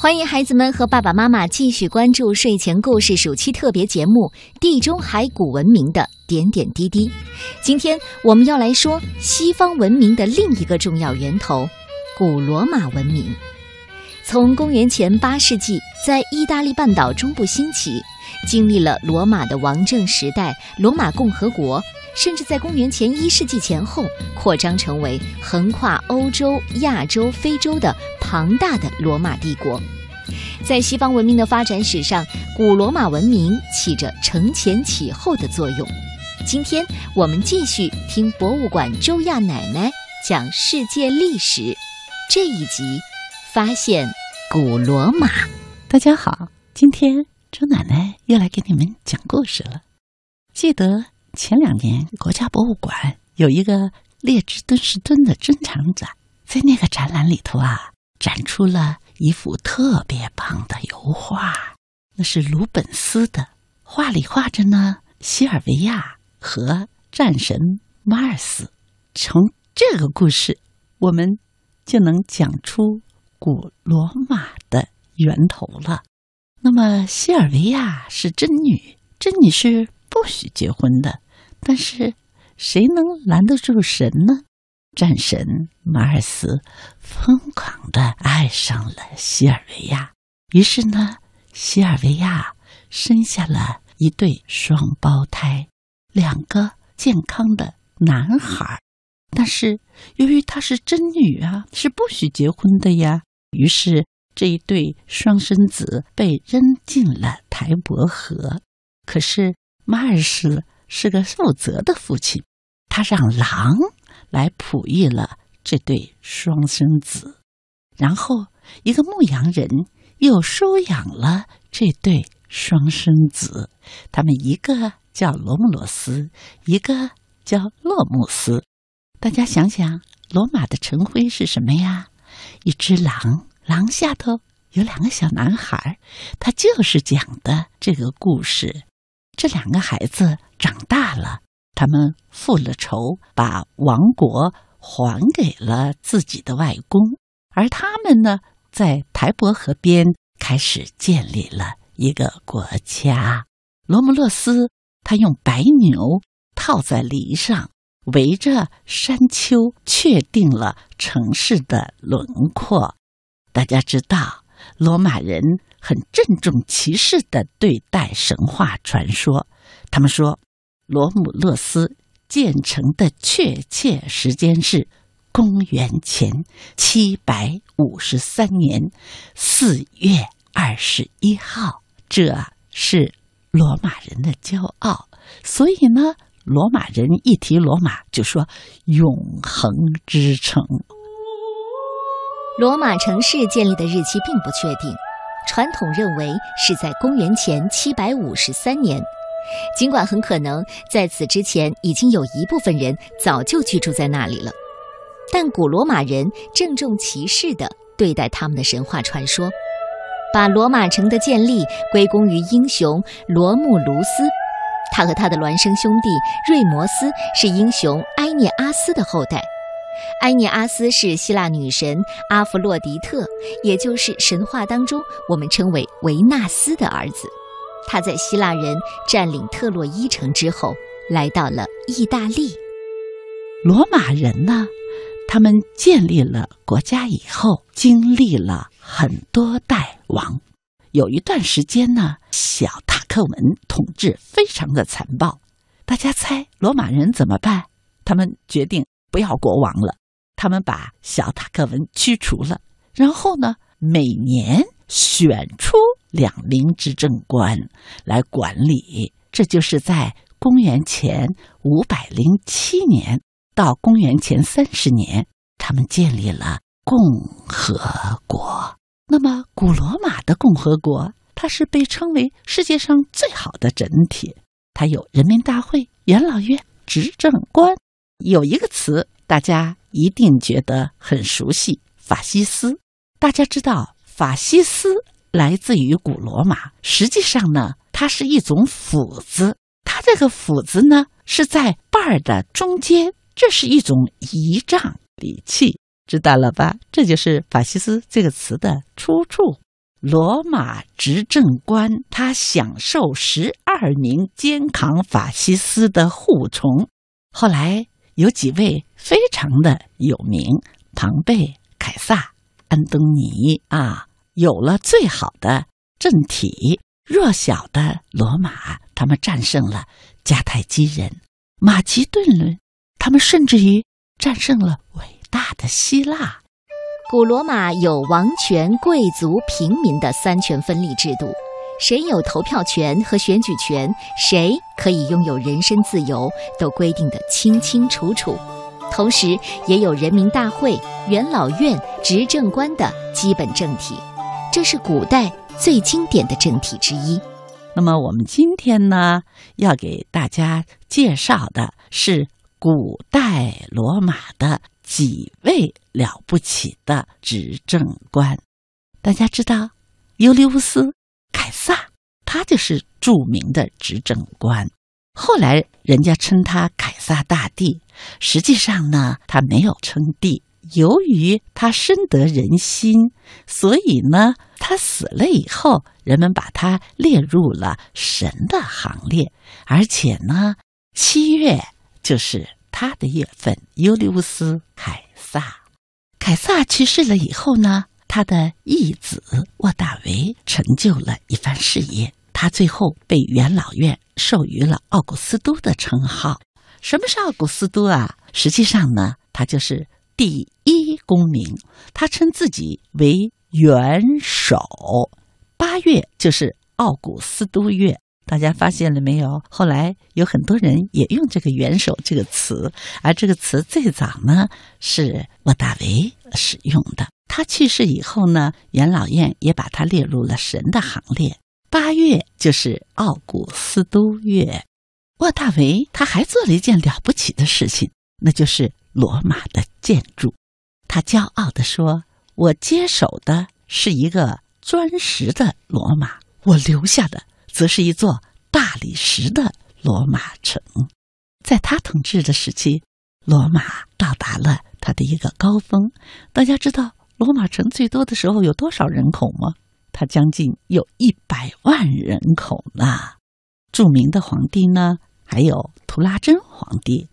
欢迎孩子们和爸爸妈妈继续关注睡前故事暑期特别节目《地中海古文明的点点滴滴》。今天我们要来说西方文明的另一个重要源头——古罗马文明。从公元前八世纪在意大利半岛中部兴起，经历了罗马的王政时代、罗马共和国，甚至在公元前一世纪前后扩张成为横跨欧洲、亚洲、非洲的。庞大的罗马帝国，在西方文明的发展史上，古罗马文明起着承前启后的作用。今天我们继续听博物馆周亚奶奶讲世界历史这一集，发现古罗马。大家好，今天周奶奶又来给你们讲故事了。记得前两年国家博物馆有一个列支敦士敦的珍藏展，在那个展览里头啊。展出了一幅特别棒的油画，那是鲁本斯的。画里画着呢，西尔维亚和战神马尔斯。从这个故事，我们就能讲出古罗马的源头了。那么，西尔维亚是真女，真女是不许结婚的。但是，谁能拦得住神呢？战神马尔斯疯狂的爱上了西尔维亚，于是呢，西尔维亚生下了一对双胞胎，两个健康的男孩。但是由于她是真女啊，是不许结婚的呀，于是这一对双生子被扔进了台伯河。可是马尔斯是个负责的父亲，他让狼。来哺育了这对双生子，然后一个牧羊人又收养了这对双生子，他们一个叫罗姆罗斯，一个叫洛姆斯。大家想想，罗马的城徽是什么呀？一只狼，廊下头有两个小男孩，他就是讲的这个故事。这两个孩子长大了。他们复了仇，把王国还给了自己的外公，而他们呢，在台伯河边开始建立了一个国家。罗姆洛斯他用白牛套在犁上，围着山丘，确定了城市的轮廓。大家知道，罗马人很郑重其事的对待神话传说，他们说。罗姆勒斯建成的确切时间是公元前七百五十三年四月二十一号，这是罗马人的骄傲。所以呢，罗马人一提罗马就说“永恒之城”。罗马城市建立的日期并不确定，传统认为是在公元前七百五十三年。尽管很可能在此之前已经有一部分人早就居住在那里了，但古罗马人郑重其事地对待他们的神话传说，把罗马城的建立归功于英雄罗慕卢斯。他和他的孪生兄弟瑞摩斯是英雄埃涅阿斯的后代。埃涅阿斯是希腊女神阿弗洛狄特，也就是神话当中我们称为维纳斯的儿子。他在希腊人占领特洛伊城之后，来到了意大利。罗马人呢，他们建立了国家以后，经历了很多代王。有一段时间呢，小塔克文统治非常的残暴。大家猜罗马人怎么办？他们决定不要国王了，他们把小塔克文驱除了，然后呢，每年选出。两名执政官来管理，这就是在公元前五百零七年到公元前三十年，他们建立了共和国。那么，古罗马的共和国，它是被称为世界上最好的整体。它有人民大会、元老院、执政官。有一个词，大家一定觉得很熟悉——法西斯。大家知道法西斯？来自于古罗马，实际上呢，它是一种斧子。它这个斧子呢，是在把儿的中间，这是一种仪仗礼器，知道了吧？这就是法西斯这个词的出处。罗马执政官，他享受十二名肩扛法西斯的护从。后来有几位非常的有名，庞贝、凯撒、安东尼啊，有了最好的政体，弱小的罗马，他们战胜了迦太基人、马其顿人，他们甚至于战胜了伟大的希腊。古罗马有王权、贵族、平民的三权分立制度，谁有投票权和选举权，谁可以拥有人身自由，都规定得清清楚楚。同时，也有人民大会、元老院、执政官的基本政体，这是古代最经典的政体之一。那么，我们今天呢，要给大家介绍的是古代罗马的。几位了不起的执政官，大家知道，尤利乌斯·凯撒，他就是著名的执政官。后来人家称他凯撒大帝，实际上呢，他没有称帝。由于他深得人心，所以呢，他死了以后，人们把他列入了神的行列。而且呢，七月就是。他的月份，尤利乌斯·凯撒。凯撒去世了以后呢，他的义子沃大维成就了一番事业。他最后被元老院授予了奥古斯都的称号。什么是奥古斯都啊？实际上呢，他就是第一公民。他称自己为元首。八月就是奥古斯都月。大家发现了没有？后来有很多人也用这个“元首”这个词，而这个词最早呢是沃大维使用的。他去世以后呢，元老院也把他列入了神的行列。八月就是奥古斯都月。沃大维他还做了一件了不起的事情，那就是罗马的建筑。他骄傲地说：“我接手的是一个砖石的罗马，我留下的。”则是一座大理石的罗马城，在他统治的时期，罗马到达了它的一个高峰。大家知道罗马城最多的时候有多少人口吗？它将近有一百万人口呢。著名的皇帝呢，还有图拉真皇帝。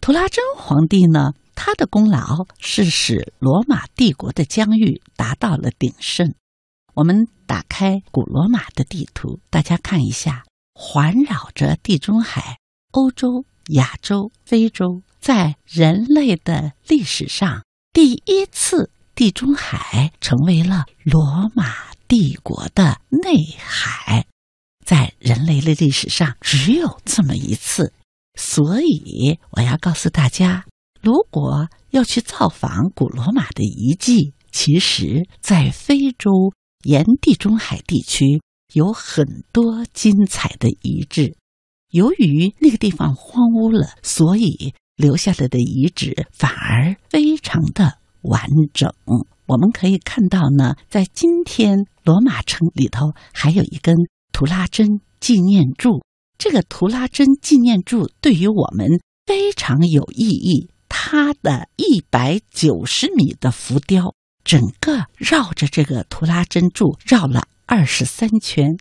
图拉真皇帝呢，他的功劳是使罗马帝国的疆域达到了鼎盛。我们打开古罗马的地图，大家看一下，环绕着地中海，欧洲、亚洲、非洲，在人类的历史上，第一次地中海成为了罗马帝国的内海，在人类的历史上只有这么一次。所以，我要告诉大家，如果要去造访古罗马的遗迹，其实，在非洲。沿地中海地区有很多精彩的遗址，由于那个地方荒芜了，所以留下来的遗址反而非常的完整。我们可以看到呢，在今天罗马城里头还有一根图拉真纪念柱。这个图拉真纪念柱对于我们非常有意义，它的一百九十米的浮雕。整个绕着这个图拉真柱绕了二十三圈，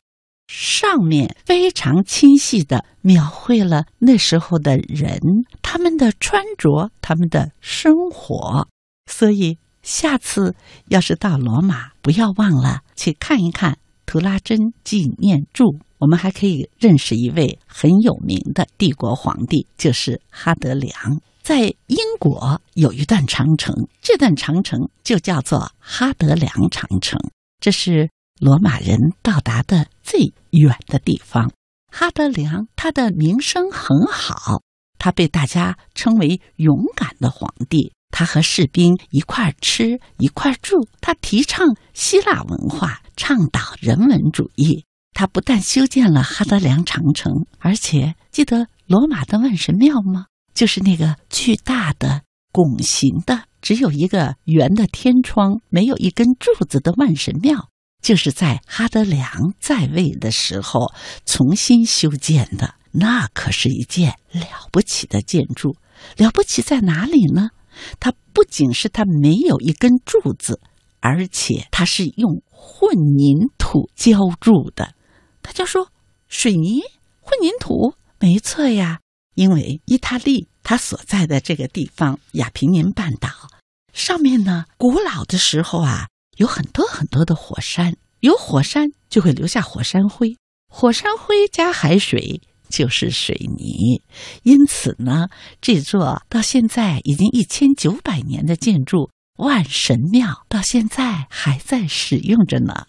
上面非常清晰的描绘了那时候的人他们的穿着、他们的生活。所以下次要是到罗马，不要忘了去看一看图拉真纪念柱。我们还可以认识一位很有名的帝国皇帝，就是哈德良。在英国有一段长城，这段长城就叫做哈德良长城，这是罗马人到达的最远的地方。哈德良他的名声很好，他被大家称为勇敢的皇帝。他和士兵一块吃一块住，他提倡希腊文化，倡导人文主义。他不但修建了哈德良长城，而且记得罗马的万神庙吗？就是那个巨大的拱形的，只有一个圆的天窗，没有一根柱子的万神庙，就是在哈德良在位的时候重新修建的。那可是一件了不起的建筑。了不起在哪里呢？它不仅是它没有一根柱子，而且它是用混凝土浇筑的。大家说，水泥混凝土？没错呀，因为意大利它所在的这个地方亚平宁半岛上面呢，古老的时候啊，有很多很多的火山，有火山就会留下火山灰，火山灰加海水就是水泥。因此呢，这座到现在已经一千九百年的建筑万神庙到现在还在使用着呢。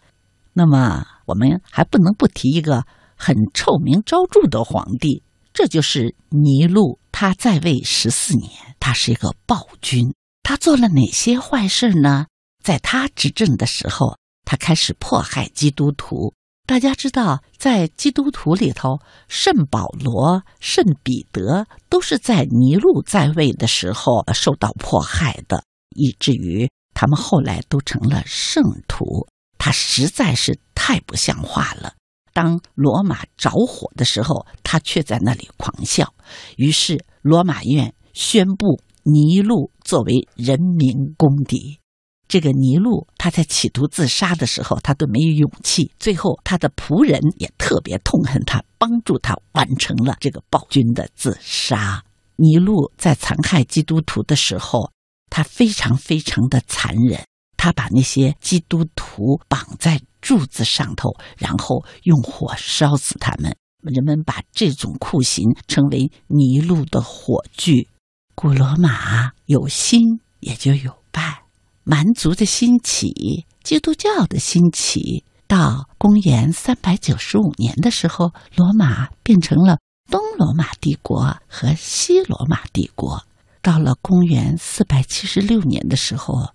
那么，我们还不能不提一个很臭名昭著的皇帝。这就是尼禄，他在位十四年，他是一个暴君。他做了哪些坏事呢？在他执政的时候，他开始迫害基督徒。大家知道，在基督徒里头，圣保罗、圣彼得都是在尼禄在位的时候受到迫害的，以至于他们后来都成了圣徒。他实在是太不像话了。当罗马着火的时候，他却在那里狂笑。于是罗马院宣布尼禄作为人民公敌。这个尼禄他在企图自杀的时候，他都没有勇气。最后他的仆人也特别痛恨他，帮助他完成了这个暴君的自杀。尼禄在残害基督徒的时候，他非常非常的残忍。他把那些基督徒绑在柱子上头，然后用火烧死他们。人们把这种酷刑称为“尼禄的火炬”。古罗马有兴也就有败，蛮族的兴起，基督教的兴起，到公元三百九十五年的时候，罗马变成了东罗马帝国和西罗马帝国。到了公元四百七十六年的时候。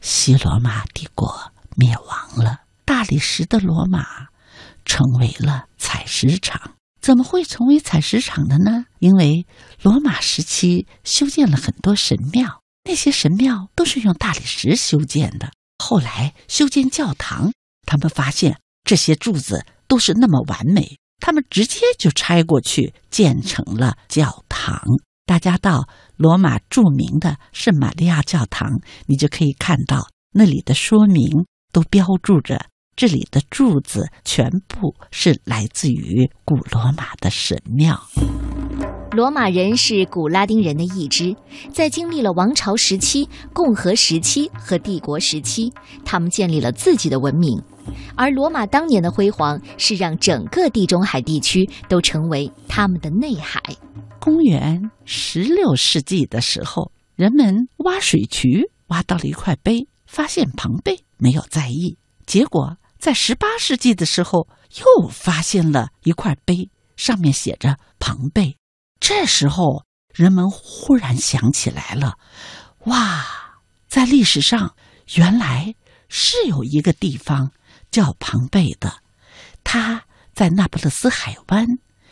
西罗马帝国灭亡了，大理石的罗马成为了采石场。怎么会成为采石场的呢？因为罗马时期修建了很多神庙，那些神庙都是用大理石修建的。后来修建教堂，他们发现这些柱子都是那么完美，他们直接就拆过去建成了教堂。大家到罗马著名的圣玛利亚教堂，你就可以看到那里的说明都标注着，这里的柱子全部是来自于古罗马的神庙。罗马人是古拉丁人的一支，在经历了王朝时期、共和时期和帝国时期，他们建立了自己的文明。而罗马当年的辉煌，是让整个地中海地区都成为他们的内海。公元十六世纪的时候，人们挖水渠挖到了一块碑，发现庞贝没有在意。结果在十八世纪的时候，又发现了一块碑，上面写着庞贝。这时候，人们忽然想起来了：哇，在历史上原来是有一个地方叫庞贝的，它在那不勒斯海湾，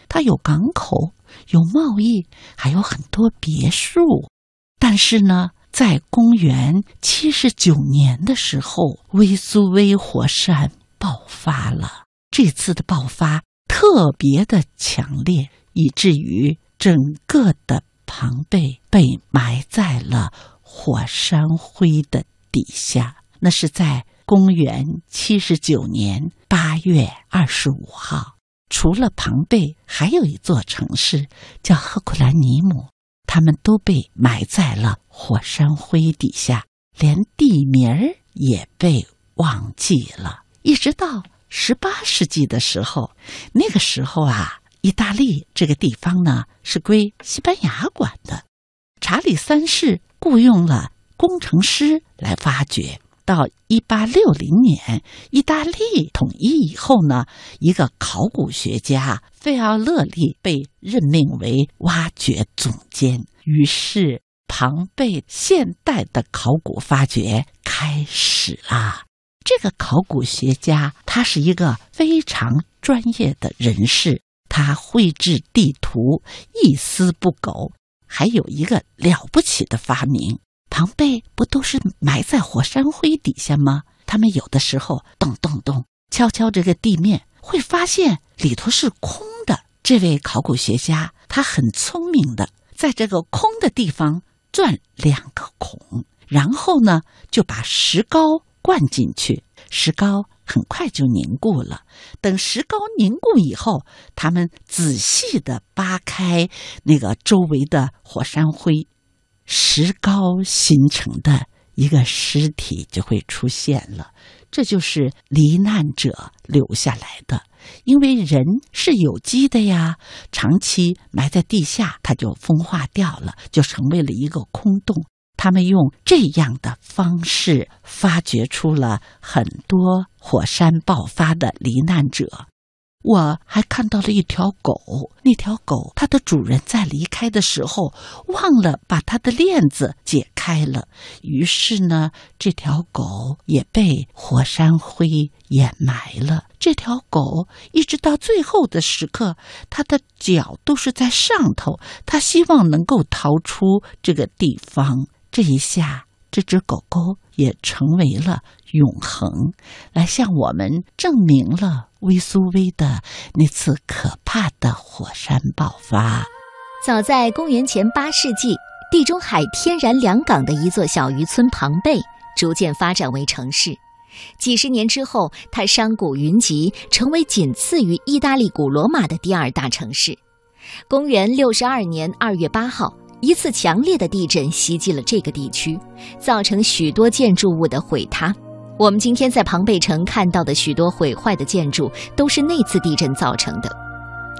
它有港口。有贸易，还有很多别墅。但是呢，在公元七十九年的时候，威苏威火山爆发了。这次的爆发特别的强烈，以至于整个的庞贝被埋在了火山灰的底下。那是在公元七十九年八月二十五号。除了庞贝，还有一座城市叫赫库兰尼姆，他们都被埋在了火山灰底下，连地名儿也被忘记了。一直到十八世纪的时候，那个时候啊，意大利这个地方呢是归西班牙管的，查理三世雇佣了工程师来发掘。到一八六零年，意大利统一以后呢，一个考古学家费奥勒利被任命为挖掘总监。于是，庞贝现代的考古发掘开始啦。这个考古学家他是一个非常专业的人士，他绘制地图一丝不苟，还有一个了不起的发明。庞贝不都是埋在火山灰底下吗？他们有的时候咚咚咚敲敲这个地面，会发现里头是空的。这位考古学家他很聪明的，在这个空的地方钻两个孔，然后呢就把石膏灌进去，石膏很快就凝固了。等石膏凝固以后，他们仔细的扒开那个周围的火山灰，石膏形成的一个尸体就会出现了。这就是罹难者留下来的，因为人是有机的呀，长期埋在地下，它就风化掉了，就成为了一个空洞。他们用这样的方式发掘出了很多火山爆发的罹难者。我还看到了一条狗，那条狗它的主人在离开的时候忘了把它的链子解开了，于是呢，这条狗也被火山灰掩埋了。这条狗一直到最后的时刻，它的脚都是在上头，它希望能够逃出这个地方。这一下，这只狗狗也成为了永恒，来向我们证明了威苏威的那次可怕的火山爆发。早在公元前八世纪，地中海天然良港的一座小渔村庞贝逐渐发展为城市。几十年之后，它商贾云集，成为仅次于意大利古罗马的第二大城市。公元六十二年二月八号。一次强烈的地震袭击了这个地区，造成许多建筑物的毁塌。我们今天在庞贝城看到的许多毁坏的建筑，都是那次地震造成的。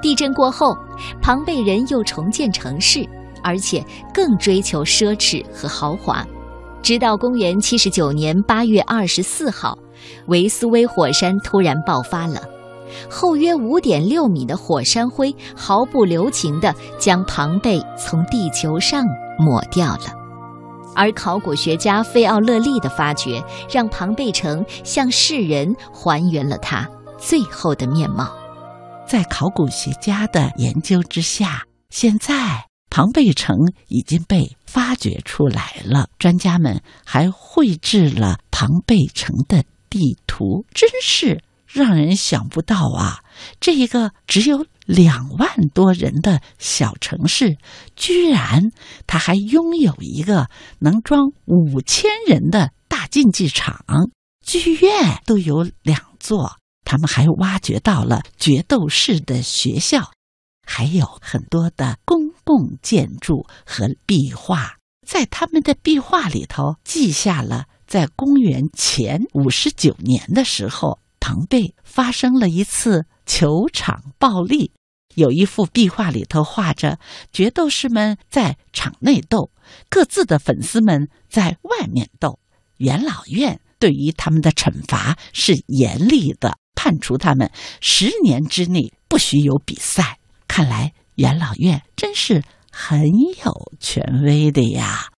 地震过后，庞贝人又重建城市，而且更追求奢侈和豪华。直到公元七十九年八月二十四号，维斯威火山突然爆发了。厚约五点六米的火山灰毫不留情地将庞贝从地球上抹掉了，而考古学家费奥勒利的发掘让庞贝城向世人还原了它最后的面貌。在考古学家的研究之下，现在庞贝城已经被发掘出来了。专家们还绘制了庞贝城的地图，真是。让人想不到啊！这一个只有两万多人的小城市，居然它还拥有一个能装五千人的大竞技场，剧院都有两座。他们还挖掘到了决斗士的学校，还有很多的公共建筑和壁画。在他们的壁画里头，记下了在公元前五十九年的时候。庞贝发生了一次球场暴力，有一幅壁画里头画着决斗士们在场内斗，各自的粉丝们在外面斗。元老院对于他们的惩罚是严厉的，判处他们十年之内不许有比赛。看来元老院真是很有权威的呀。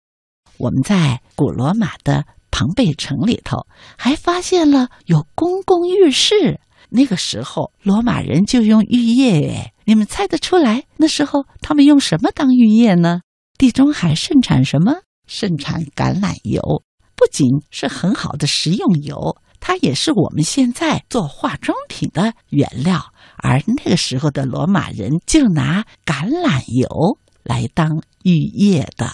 我们在古罗马的。庞贝城里头还发现了有公共浴室，那个时候罗马人就用浴液。你们猜得出来那时候他们用什么当浴液呢？地中海盛产什么？盛产橄榄油，不仅是很好的食用油，它也是我们现在做化妆品的原料。而那个时候的罗马人就拿橄榄油来当浴液的。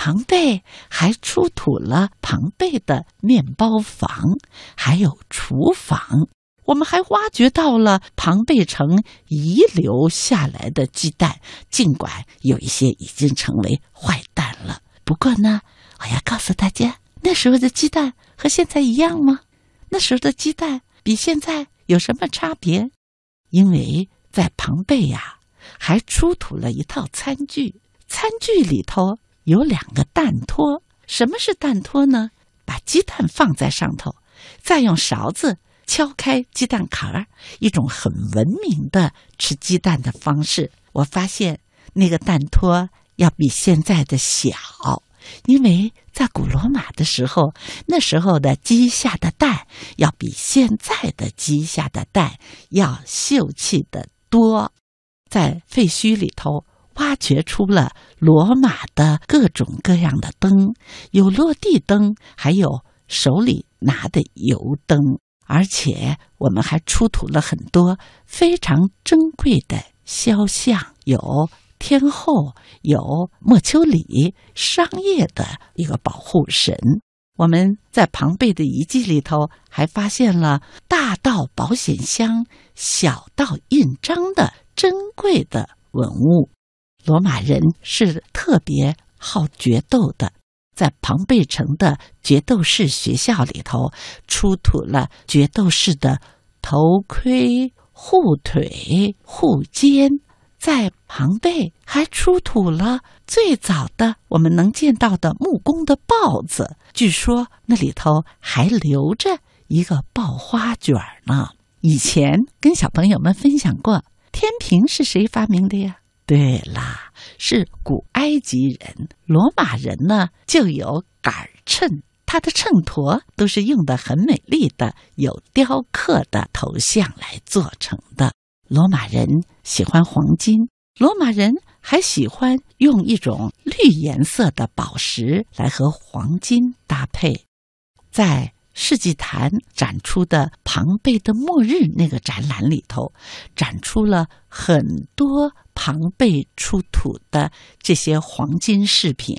庞贝还出土了庞贝的面包房，还有厨房。我们还挖掘到了庞贝城遗留下来的鸡蛋，尽管有一些已经成为坏蛋了。不过呢，我要告诉大家，那时候的鸡蛋和现在一样吗？那时候的鸡蛋比现在有什么差别？因为在庞贝呀，还出土了一套餐具，餐具里头。有两个蛋托，什么是蛋托呢？把鸡蛋放在上头，再用勺子敲开鸡蛋壳儿，一种很文明的吃鸡蛋的方式。我发现那个蛋托要比现在的小，因为在古罗马的时候，那时候的鸡下的蛋要比现在的鸡下的蛋要秀气的多。在废墟里头。挖掘出了罗马的各种各样的灯，有落地灯，还有手里拿的油灯，而且我们还出土了很多非常珍贵的肖像，有天后，有莫丘里，商业的一个保护神。我们在庞贝的遗迹里头还发现了大到保险箱、小到印章的珍贵的文物。罗马人是特别好决斗的，在庞贝城的决斗士学校里头出土了决斗士的头盔、护腿、护肩。在庞贝还出土了最早的我们能见到的木工的豹子，据说那里头还留着一个刨花卷呢。以前跟小朋友们分享过，天平是谁发明的呀？对啦，是古埃及人。罗马人呢就有杆秤，它的秤砣都是用的很美丽的，有雕刻的头像来做成的。罗马人喜欢黄金，罗马人还喜欢用一种绿颜色的宝石来和黄金搭配。在世纪坛展出的庞贝的末日那个展览里头，展出了很多庞贝出土的这些黄金饰品。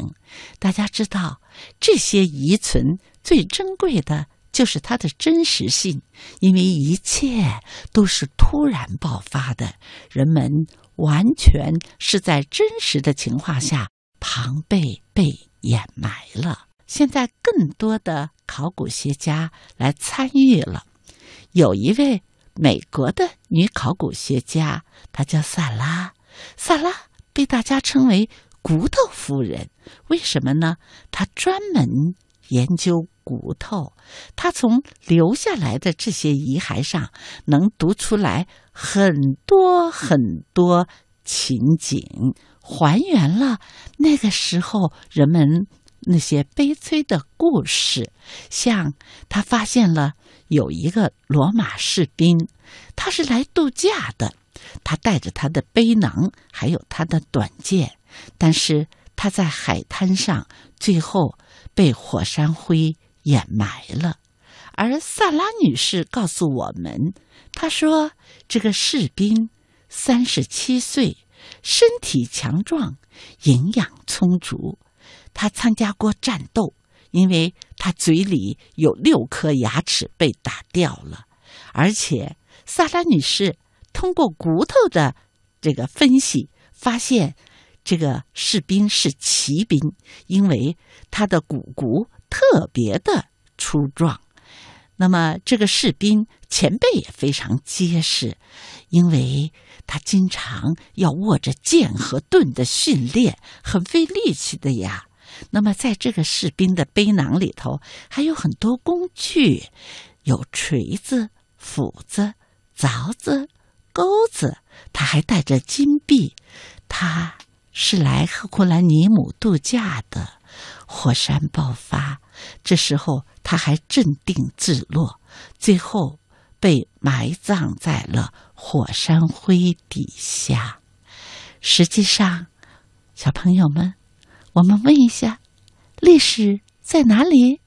大家知道，这些遗存最珍贵的。就是它的真实性，因为一切都是突然爆发的，人们完全是在真实的情况下，庞贝被掩埋了。现在更多的考古学家来参与了，有一位美国的女考古学家，她叫萨拉，萨拉被大家称为“骨头夫人”，为什么呢？她专门。研究骨头，他从留下来的这些遗骸上能读出来很多很多情景，还原了那个时候人们那些悲催的故事。像他发现了有一个罗马士兵，他是来度假的，他带着他的背囊，还有他的短剑，但是他在海滩上最后。被火山灰掩埋了，而萨拉女士告诉我们，她说这个士兵三十七岁，身体强壮，营养充足。他参加过战斗，因为他嘴里有六颗牙齿被打掉了。而且萨拉女士通过骨头的这个分析，发现。这个士兵是骑兵，因为他的骨骨特别的粗壮。那么，这个士兵前背也非常结实，因为他经常要握着剑和盾的训练，很费力气的呀。那么，在这个士兵的背囊里头还有很多工具，有锤子、斧子、凿子、钩子，他还带着金币，他。是来赫库兰尼姆度假的，火山爆发，这时候他还镇定自若，最后被埋葬在了火山灰底下。实际上，小朋友们，我们问一下，历史在哪里？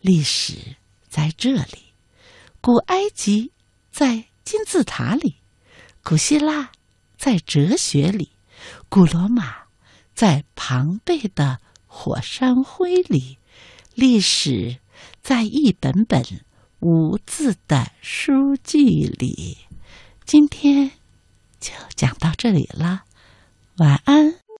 历史在这里，古埃及在金字塔里，古希腊在哲学里。古罗马在庞贝的火山灰里，历史在一本本无字的书籍里。今天就讲到这里了，晚安。